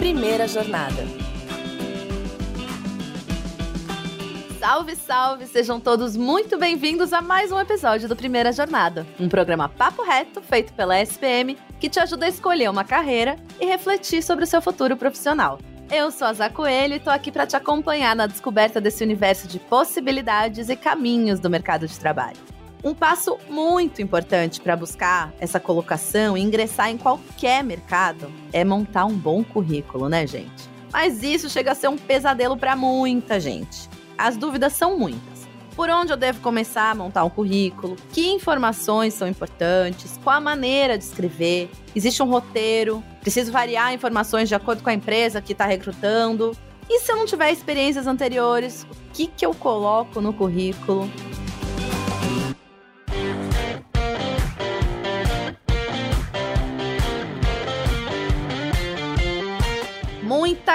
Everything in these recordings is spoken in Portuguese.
Primeira Jornada. Salve, salve! Sejam todos muito bem-vindos a mais um episódio do Primeira Jornada, um programa papo reto feito pela SPM que te ajuda a escolher uma carreira e refletir sobre o seu futuro profissional. Eu sou a Zá Coelho e tô aqui para te acompanhar na descoberta desse universo de possibilidades e caminhos do mercado de trabalho. Um passo muito importante para buscar essa colocação e ingressar em qualquer mercado é montar um bom currículo, né, gente? Mas isso chega a ser um pesadelo para muita gente. As dúvidas são muitas. Por onde eu devo começar a montar um currículo? Que informações são importantes? Qual a maneira de escrever? Existe um roteiro? Preciso variar informações de acordo com a empresa que está recrutando? E se eu não tiver experiências anteriores, o que, que eu coloco no currículo?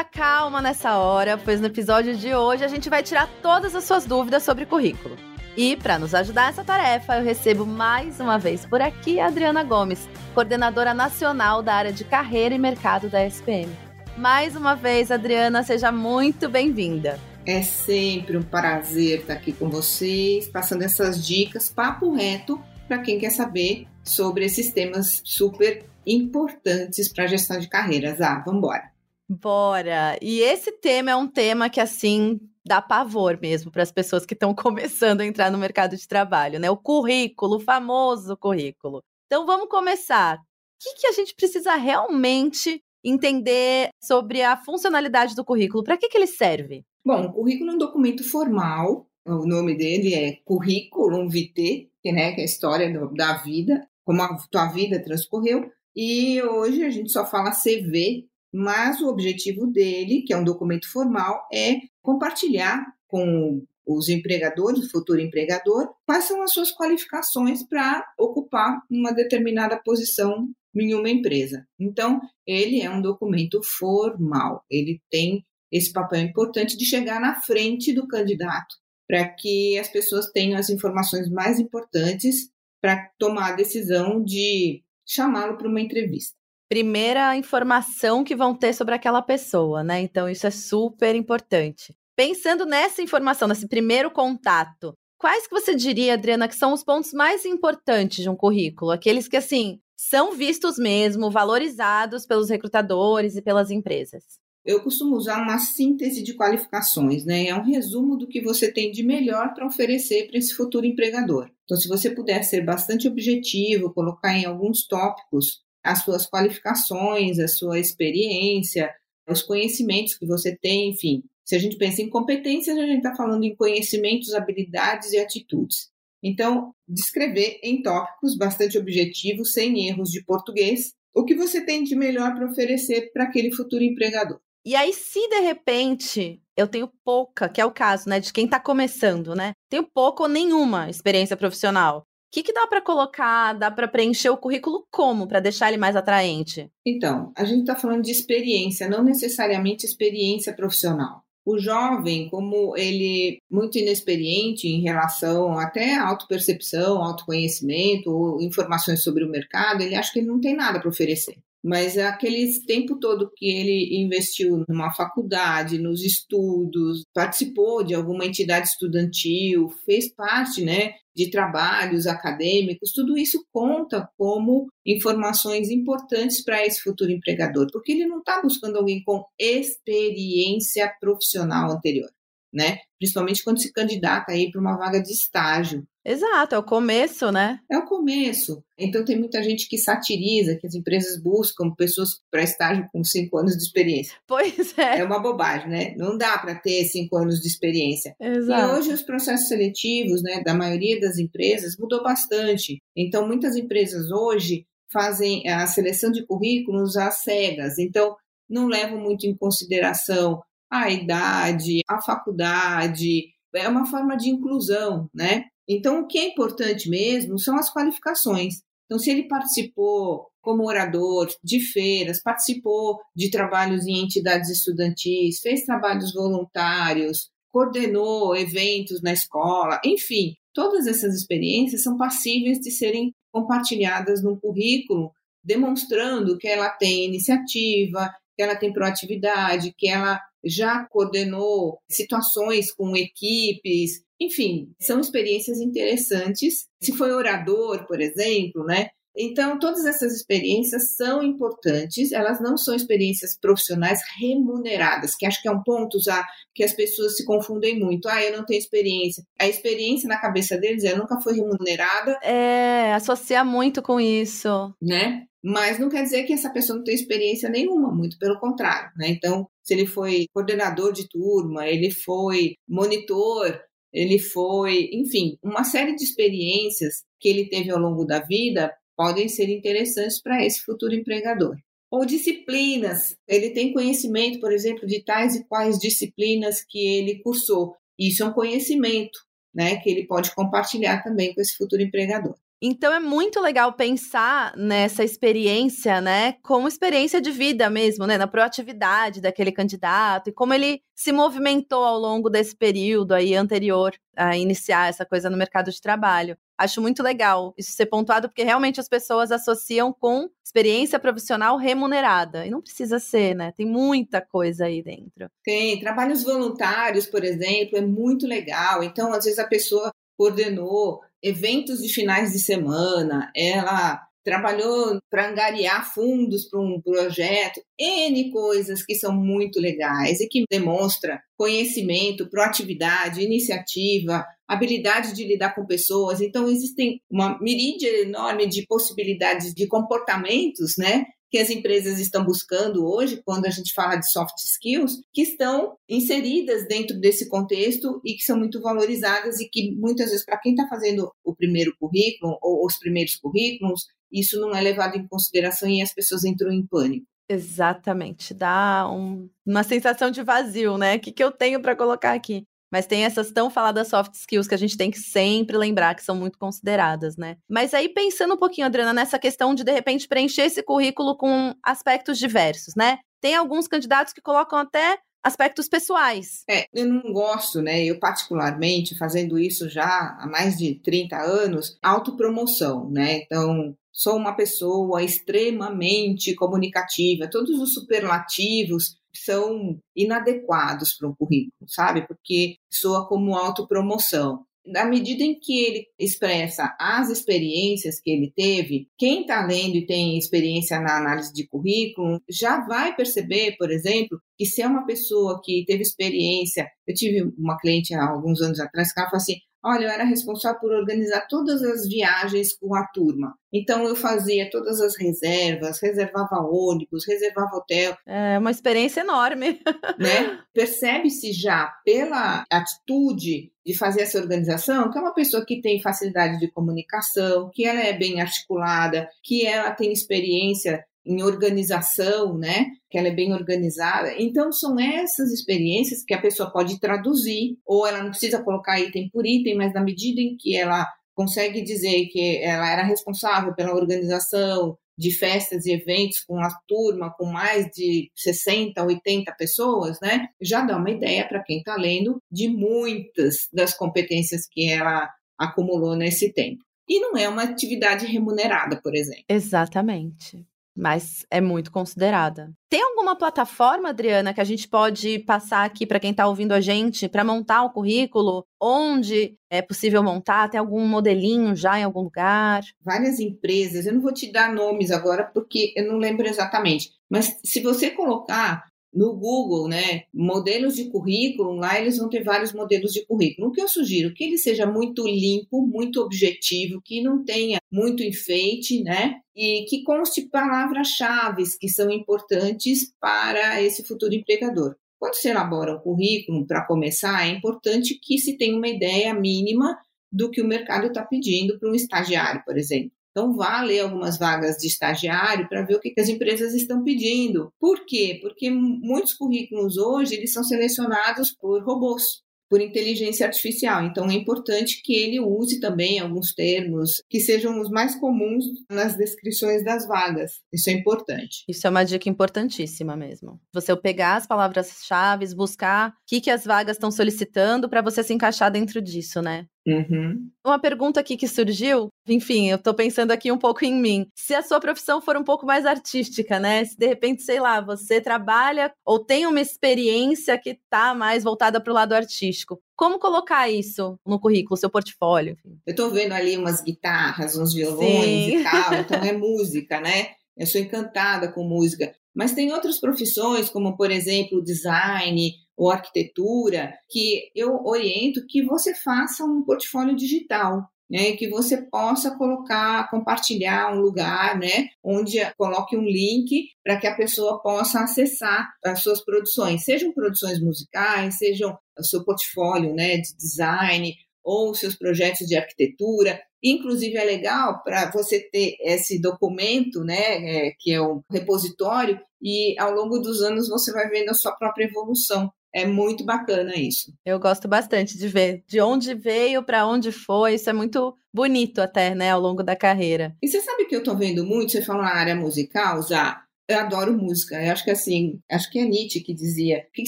Calma nessa hora, pois no episódio de hoje a gente vai tirar todas as suas dúvidas sobre currículo. E para nos ajudar nessa tarefa, eu recebo mais uma vez por aqui a Adriana Gomes, coordenadora nacional da área de carreira e mercado da SPM. Mais uma vez, Adriana, seja muito bem-vinda. É sempre um prazer estar aqui com vocês, passando essas dicas, papo reto, para quem quer saber sobre esses temas super importantes para a gestão de carreiras. Ah, vamos embora. Bora! E esse tema é um tema que, assim, dá pavor mesmo para as pessoas que estão começando a entrar no mercado de trabalho, né? O currículo, o famoso currículo. Então vamos começar. O que, que a gente precisa realmente entender sobre a funcionalidade do currículo? Para que, que ele serve? Bom, o currículo é um documento formal. O nome dele é Curriculum Vitae, que, né, que é a história do, da vida, como a tua vida transcorreu. E hoje a gente só fala CV, mas o objetivo dele, que é um documento formal, é compartilhar com os empregadores, o futuro empregador, quais são as suas qualificações para ocupar uma determinada posição em uma empresa. Então, ele é um documento formal, ele tem esse papel importante de chegar na frente do candidato, para que as pessoas tenham as informações mais importantes para tomar a decisão de chamá-lo para uma entrevista primeira informação que vão ter sobre aquela pessoa, né? Então isso é super importante. Pensando nessa informação, nesse primeiro contato, quais que você diria, Adriana, que são os pontos mais importantes de um currículo? Aqueles que, assim, são vistos mesmo, valorizados pelos recrutadores e pelas empresas? Eu costumo usar uma síntese de qualificações, né? É um resumo do que você tem de melhor para oferecer para esse futuro empregador. Então, se você puder ser bastante objetivo, colocar em alguns tópicos as suas qualificações, a sua experiência, os conhecimentos que você tem, enfim. Se a gente pensa em competências, a gente está falando em conhecimentos, habilidades e atitudes. Então, descrever em tópicos bastante objetivos, sem erros de português, o que você tem de melhor para oferecer para aquele futuro empregador. E aí, se de repente eu tenho pouca, que é o caso, né, de quem está começando, né? Tenho pouca ou nenhuma experiência profissional que, que dá para colocar, dá para preencher o currículo como para deixar ele mais atraente? Então, a gente está falando de experiência, não necessariamente experiência profissional. O jovem, como ele muito inexperiente em relação até à autopercepção, autoconhecimento informações sobre o mercado, ele acha que ele não tem nada para oferecer mas é aquele tempo todo que ele investiu numa faculdade, nos estudos, participou de alguma entidade estudantil, fez parte, né, de trabalhos acadêmicos, tudo isso conta como informações importantes para esse futuro empregador, porque ele não está buscando alguém com experiência profissional anterior né? Principalmente quando se candidata aí para uma vaga de estágio. Exato, é o começo, né? É o começo. Então tem muita gente que satiriza que as empresas buscam pessoas para estágio com cinco anos de experiência. Pois é. É uma bobagem, né? Não dá para ter cinco anos de experiência. Exato. E hoje os processos seletivos, né, da maioria das empresas mudou bastante. Então muitas empresas hoje fazem a seleção de currículos às cegas. Então não levam muito em consideração a idade, a faculdade, é uma forma de inclusão, né? Então, o que é importante mesmo são as qualificações. Então, se ele participou como orador de feiras, participou de trabalhos em entidades estudantis, fez trabalhos voluntários, coordenou eventos na escola, enfim, todas essas experiências são passíveis de serem compartilhadas num currículo, demonstrando que ela tem iniciativa, que ela tem proatividade, que ela já coordenou situações com equipes, enfim, são experiências interessantes. Se foi orador, por exemplo, né? Então, todas essas experiências são importantes, elas não são experiências profissionais remuneradas, que acho que é um ponto já que as pessoas se confundem muito. Ah, eu não tenho experiência. A experiência na cabeça deles é nunca foi remunerada. É, associa muito com isso. Né? Mas não quer dizer que essa pessoa não tem experiência nenhuma, muito pelo contrário, né? Então, se ele foi coordenador de turma, ele foi monitor, ele foi, enfim, uma série de experiências que ele teve ao longo da vida podem ser interessantes para esse futuro empregador. Ou disciplinas, ele tem conhecimento, por exemplo, de tais e quais disciplinas que ele cursou. Isso é um conhecimento, né, que ele pode compartilhar também com esse futuro empregador. Então é muito legal pensar nessa experiência, né, como experiência de vida mesmo, né, na proatividade daquele candidato e como ele se movimentou ao longo desse período aí anterior a iniciar essa coisa no mercado de trabalho. Acho muito legal isso ser pontuado, porque realmente as pessoas associam com experiência profissional remunerada. E não precisa ser, né? Tem muita coisa aí dentro. Tem. Trabalhos voluntários, por exemplo, é muito legal. Então, às vezes, a pessoa coordenou eventos de finais de semana, ela trabalhou para angariar fundos para um projeto, N coisas que são muito legais e que demonstra conhecimento, proatividade, iniciativa, habilidade de lidar com pessoas. Então, existem uma miríade enorme de possibilidades de comportamentos, né? Que as empresas estão buscando hoje, quando a gente fala de soft skills, que estão inseridas dentro desse contexto e que são muito valorizadas e que muitas vezes, para quem está fazendo o primeiro currículo ou os primeiros currículos, isso não é levado em consideração e as pessoas entram em pânico. Exatamente, dá um, uma sensação de vazio, né? O que, que eu tenho para colocar aqui? Mas tem essas tão faladas soft skills que a gente tem que sempre lembrar que são muito consideradas, né? Mas aí pensando um pouquinho, Adriana, nessa questão de de repente preencher esse currículo com aspectos diversos, né? Tem alguns candidatos que colocam até aspectos pessoais. É, eu não gosto, né? Eu, particularmente, fazendo isso já há mais de 30 anos, autopromoção, né? Então, sou uma pessoa extremamente comunicativa, todos os superlativos são inadequados para um currículo, sabe? Porque soa como autopromoção na medida em que ele expressa as experiências que ele teve, quem está lendo e tem experiência na análise de currículo já vai perceber, por exemplo, que se é uma pessoa que teve experiência, eu tive uma cliente há alguns anos atrás que ela falou assim: Olha, eu era responsável por organizar todas as viagens com a turma. Então eu fazia todas as reservas, reservava ônibus, reservava hotel. É uma experiência enorme. né? Percebe-se já pela atitude de fazer essa organização que é uma pessoa que tem facilidade de comunicação, que ela é bem articulada, que ela tem experiência em organização, né? Que ela é bem organizada. Então, são essas experiências que a pessoa pode traduzir, ou ela não precisa colocar item por item, mas na medida em que ela consegue dizer que ela era responsável pela organização de festas e eventos com a turma com mais de 60, 80 pessoas, né? Já dá uma ideia para quem está lendo de muitas das competências que ela acumulou nesse tempo. E não é uma atividade remunerada, por exemplo. Exatamente mas é muito considerada. Tem alguma plataforma, Adriana, que a gente pode passar aqui para quem está ouvindo a gente para montar o currículo? Onde é possível montar? Tem algum modelinho já em algum lugar? Várias empresas, eu não vou te dar nomes agora porque eu não lembro exatamente, mas se você colocar no Google, né, modelos de currículo, lá eles vão ter vários modelos de currículo. O que eu sugiro que ele seja muito limpo, muito objetivo, que não tenha muito enfeite, né, e que conste palavras-chave que são importantes para esse futuro empregador. Quando se elabora um currículo, para começar, é importante que se tenha uma ideia mínima do que o mercado está pedindo para um estagiário, por exemplo. Então, vá ler algumas vagas de estagiário para ver o que, que as empresas estão pedindo. Por quê? Porque muitos currículos hoje eles são selecionados por robôs por inteligência artificial. Então, é importante que ele use também alguns termos que sejam os mais comuns nas descrições das vagas. Isso é importante. Isso é uma dica importantíssima mesmo. Você pegar as palavras-chave, buscar o que, que as vagas estão solicitando para você se encaixar dentro disso, né? Uhum. Uma pergunta aqui que surgiu, enfim, eu tô pensando aqui um pouco em mim. Se a sua profissão for um pouco mais artística, né? Se de repente, sei lá, você trabalha ou tem uma experiência que tá mais voltada para o lado artístico, como colocar isso no currículo, seu portfólio? Eu tô vendo ali umas guitarras, uns violões Sim. e tal, então é música, né? Eu sou encantada com música. Mas tem outras profissões, como por exemplo, design ou arquitetura, que eu oriento que você faça um portfólio digital. Né, que você possa colocar, compartilhar um lugar, né, onde coloque um link para que a pessoa possa acessar as suas produções, sejam produções musicais, sejam o seu portfólio, né, de design ou seus projetos de arquitetura. Inclusive, é legal para você ter esse documento, né, é, que é um repositório, e ao longo dos anos você vai vendo a sua própria evolução. É muito bacana isso. Eu gosto bastante de ver de onde veio, para onde foi. Isso é muito bonito até, né, ao longo da carreira. E você sabe que eu estou vendo muito, você falou na área musical, já eu adoro música. Eu acho que assim, acho que é Nietzsche que dizia: o que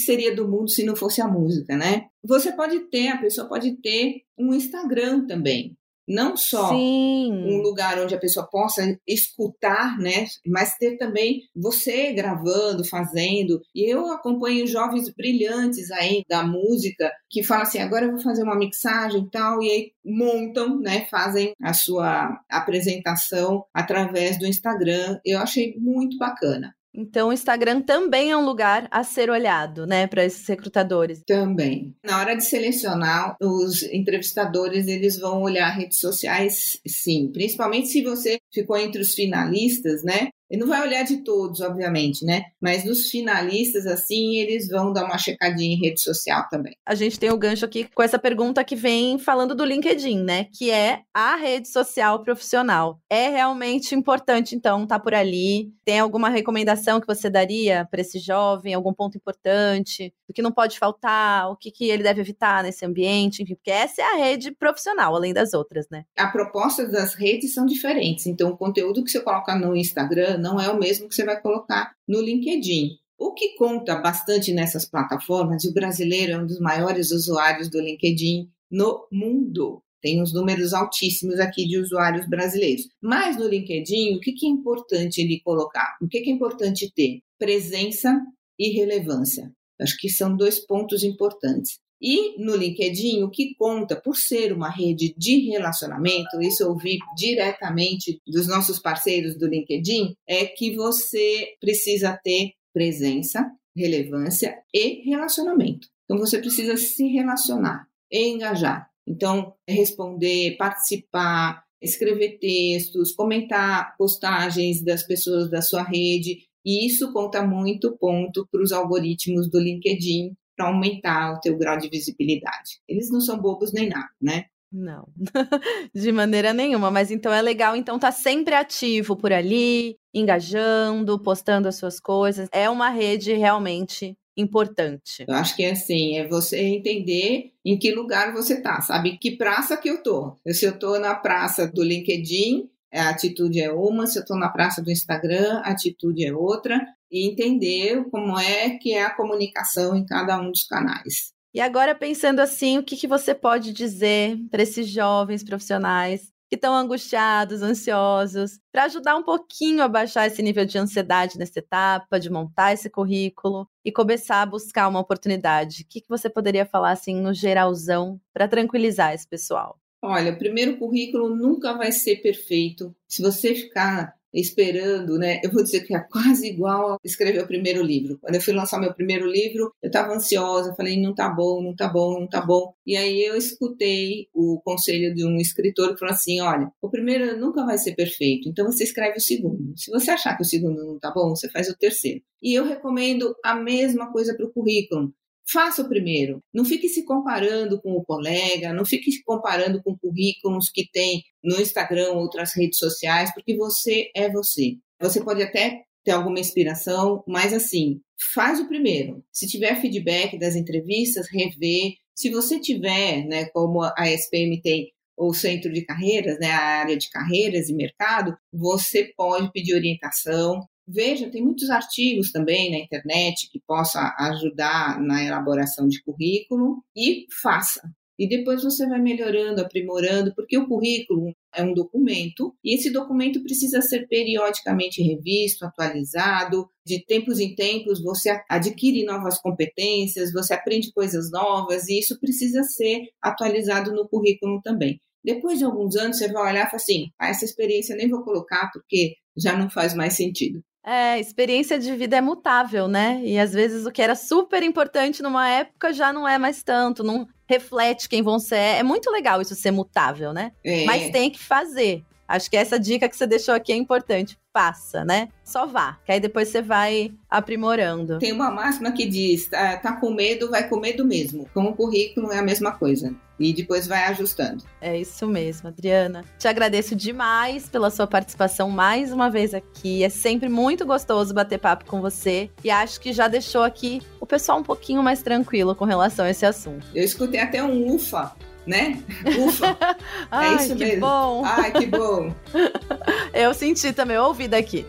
seria do mundo se não fosse a música, né? Você pode ter, a pessoa pode ter um Instagram também não só Sim. um lugar onde a pessoa possa escutar, né, mas ter também você gravando, fazendo. E eu acompanho jovens brilhantes aí da música que falam assim: agora eu vou fazer uma mixagem e tal, e aí montam, né, fazem a sua apresentação através do Instagram. Eu achei muito bacana. Então, o Instagram também é um lugar a ser olhado, né, para esses recrutadores. Também. Na hora de selecionar, os entrevistadores eles vão olhar redes sociais, sim, principalmente se você ficou entre os finalistas, né? Ele não vai olhar de todos, obviamente, né? Mas dos finalistas, assim, eles vão dar uma checadinha em rede social também. A gente tem o gancho aqui com essa pergunta que vem falando do LinkedIn, né? Que é a rede social profissional. É realmente importante, então, estar tá por ali? Tem alguma recomendação que você daria para esse jovem? Algum ponto importante? O que não pode faltar? O que, que ele deve evitar nesse ambiente? Enfim, porque essa é a rede profissional, além das outras, né? A proposta das redes são diferentes. Então, o conteúdo que você coloca no Instagram não é o mesmo que você vai colocar no LinkedIn. O que conta bastante nessas plataformas, e o brasileiro é um dos maiores usuários do LinkedIn no mundo. Tem uns números altíssimos aqui de usuários brasileiros. Mas no LinkedIn, o que é importante ele colocar? O que é importante ter? Presença e relevância. Acho que são dois pontos importantes. E no LinkedIn, o que conta por ser uma rede de relacionamento, isso eu ouvi diretamente dos nossos parceiros do LinkedIn, é que você precisa ter presença, relevância e relacionamento. Então você precisa se relacionar engajar. Então, responder, participar, escrever textos, comentar postagens das pessoas da sua rede, e isso conta muito ponto para os algoritmos do LinkedIn para aumentar o teu grau de visibilidade. Eles não são bobos nem nada, né? Não, de maneira nenhuma. Mas então é legal, então tá sempre ativo por ali, engajando, postando as suas coisas. É uma rede realmente importante. Eu acho que é assim, é você entender em que lugar você tá, sabe? Que praça que eu tô. Se eu tô na praça do LinkedIn, a atitude é uma, se eu tô na praça do Instagram, a atitude é outra e entender como é que é a comunicação em cada um dos canais. E agora, pensando assim, o que, que você pode dizer para esses jovens profissionais que estão angustiados, ansiosos, para ajudar um pouquinho a baixar esse nível de ansiedade nessa etapa, de montar esse currículo e começar a buscar uma oportunidade? O que, que você poderia falar assim no geralzão para tranquilizar esse pessoal? Olha, o primeiro currículo nunca vai ser perfeito. Se você ficar esperando, né? Eu vou dizer que é quase igual a escrever o primeiro livro. Quando eu fui lançar meu primeiro livro, eu estava ansiosa, falei, não tá bom, não tá bom, não tá bom. E aí eu escutei o conselho de um escritor que falou assim: olha, o primeiro nunca vai ser perfeito, então você escreve o segundo. Se você achar que o segundo não tá bom, você faz o terceiro. E eu recomendo a mesma coisa para o currículo. Faça o primeiro. Não fique se comparando com o colega, não fique se comparando com currículos que tem no Instagram ou outras redes sociais, porque você é você. Você pode até ter alguma inspiração, mas assim, faz o primeiro. Se tiver feedback das entrevistas, revê. Se você tiver, né, como a SPM tem o centro de carreiras, né, a área de carreiras e mercado, você pode pedir orientação, Veja, tem muitos artigos também na internet que possa ajudar na elaboração de currículo e faça. e depois você vai melhorando, aprimorando, porque o currículo é um documento e esse documento precisa ser periodicamente revisto, atualizado. De tempos em tempos você adquire novas competências, você aprende coisas novas e isso precisa ser atualizado no currículo também. Depois de alguns anos você vai olhar e falar assim: ah, essa experiência nem vou colocar porque já não faz mais sentido. É, experiência de vida é mutável, né? E às vezes o que era super importante numa época já não é mais tanto, não reflete quem você é. É muito legal isso ser mutável, né? É. Mas tem que fazer. Acho que essa dica que você deixou aqui é importante. Faça, né? Só vá, que aí depois você vai aprimorando. Tem uma máxima que diz: tá, tá com medo, vai com medo mesmo. Com o currículo é a mesma coisa e depois vai ajustando. É isso mesmo, Adriana. Te agradeço demais pela sua participação mais uma vez aqui. É sempre muito gostoso bater papo com você e acho que já deixou aqui o pessoal um pouquinho mais tranquilo com relação a esse assunto. Eu escutei até um ufa né? Ufa! É Ai, é isso que mesmo. bom! Ai, que bom! Eu senti também, eu ouvi daqui.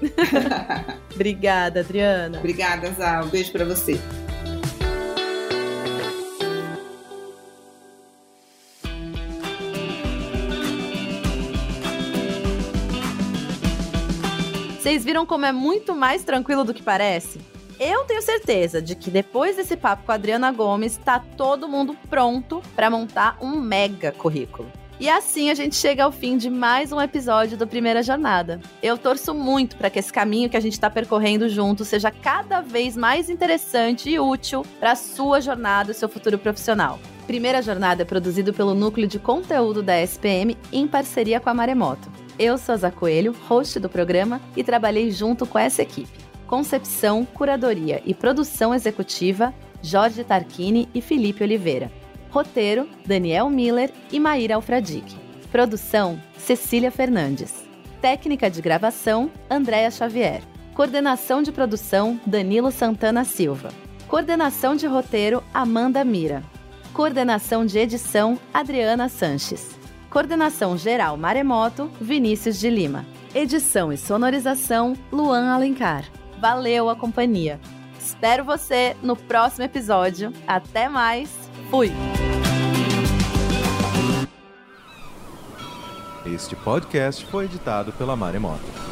Obrigada, Adriana. Obrigada, Zá. Um beijo para você. Vocês viram como é muito mais tranquilo do que parece? Eu tenho certeza de que depois desse papo com a Adriana Gomes, tá todo mundo pronto para montar um mega currículo. E assim a gente chega ao fim de mais um episódio do Primeira Jornada. Eu torço muito para que esse caminho que a gente está percorrendo junto seja cada vez mais interessante e útil para a sua jornada e seu futuro profissional. Primeira Jornada é produzido pelo Núcleo de Conteúdo da SPM em parceria com a Maremoto. Eu sou a Coelho, host do programa, e trabalhei junto com essa equipe. Concepção, curadoria e produção executiva, Jorge Tarquini e Felipe Oliveira. Roteiro, Daniel Miller e Maíra Alfradique. Produção, Cecília Fernandes. Técnica de gravação, Andréa Xavier. Coordenação de produção, Danilo Santana Silva. Coordenação de roteiro, Amanda Mira. Coordenação de edição, Adriana Sanches. Coordenação geral Maremoto, Vinícius de Lima. Edição e sonorização, Luan Alencar. Valeu a companhia. Espero você no próximo episódio. Até mais. Fui. Este podcast foi editado pela Maremoto.